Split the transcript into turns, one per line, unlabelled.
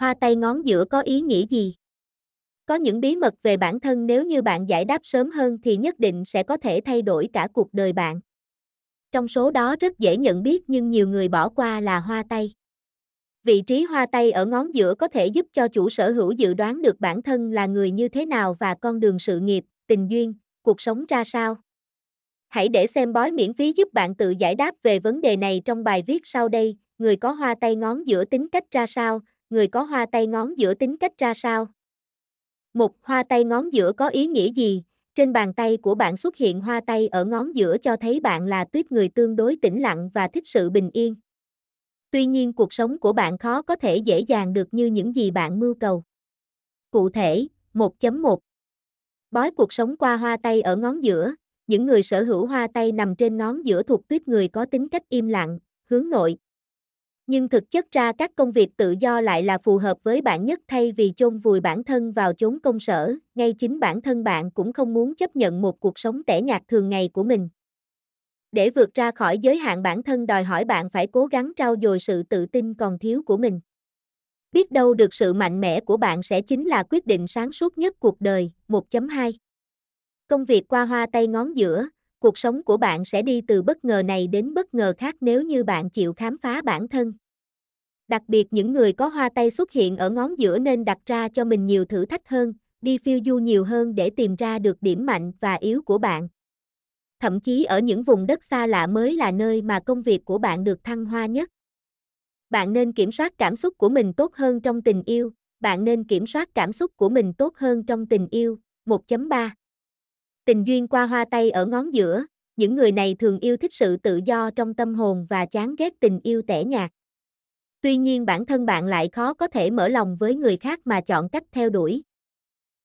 Hoa tay ngón giữa có ý nghĩa gì? Có những bí mật về bản thân nếu như bạn giải đáp sớm hơn thì nhất định sẽ có thể thay đổi cả cuộc đời bạn. Trong số đó rất dễ nhận biết nhưng nhiều người bỏ qua là hoa tay. Vị trí hoa tay ở ngón giữa có thể giúp cho chủ sở hữu dự đoán được bản thân là người như thế nào và con đường sự nghiệp, tình duyên, cuộc sống ra sao. Hãy để xem bói miễn phí giúp bạn tự giải đáp về vấn đề này trong bài viết sau đây. Người có hoa tay ngón giữa tính cách ra sao? Người có hoa tay ngón giữa tính cách ra sao? Một hoa tay ngón giữa có ý nghĩa gì? Trên bàn tay của bạn xuất hiện hoa tay ở ngón giữa cho thấy bạn là tuyết người tương đối tĩnh lặng và thích sự bình yên. Tuy nhiên cuộc sống của bạn khó có thể dễ dàng được như những gì bạn mưu cầu. Cụ thể, 1.1 Bói cuộc sống qua hoa tay ở ngón giữa, những người sở hữu hoa tay nằm trên ngón giữa thuộc tuyết người có tính cách im lặng, hướng nội. Nhưng thực chất ra các công việc tự do lại là phù hợp với bạn nhất thay vì chôn vùi bản thân vào chốn công sở, ngay chính bản thân bạn cũng không muốn chấp nhận một cuộc sống tẻ nhạt thường ngày của mình. Để vượt ra khỏi giới hạn bản thân đòi hỏi bạn phải cố gắng trau dồi sự tự tin còn thiếu của mình. Biết đâu được sự mạnh mẽ của bạn sẽ chính là quyết định sáng suốt nhất cuộc đời. 1.2 Công việc qua hoa tay ngón giữa, cuộc sống của bạn sẽ đi từ bất ngờ này đến bất ngờ khác nếu như bạn chịu khám phá bản thân. Đặc biệt những người có hoa tay xuất hiện ở ngón giữa nên đặt ra cho mình nhiều thử thách hơn, đi phiêu du nhiều hơn để tìm ra được điểm mạnh và yếu của bạn. Thậm chí ở những vùng đất xa lạ mới là nơi mà công việc của bạn được thăng hoa nhất. Bạn nên kiểm soát cảm xúc của mình tốt hơn trong tình yêu, bạn nên kiểm soát cảm xúc của mình tốt hơn trong tình yêu. 1.3 Tình duyên qua hoa tay ở ngón giữa, những người này thường yêu thích sự tự do trong tâm hồn và chán ghét tình yêu tẻ nhạt. Tuy nhiên bản thân bạn lại khó có thể mở lòng với người khác mà chọn cách theo đuổi.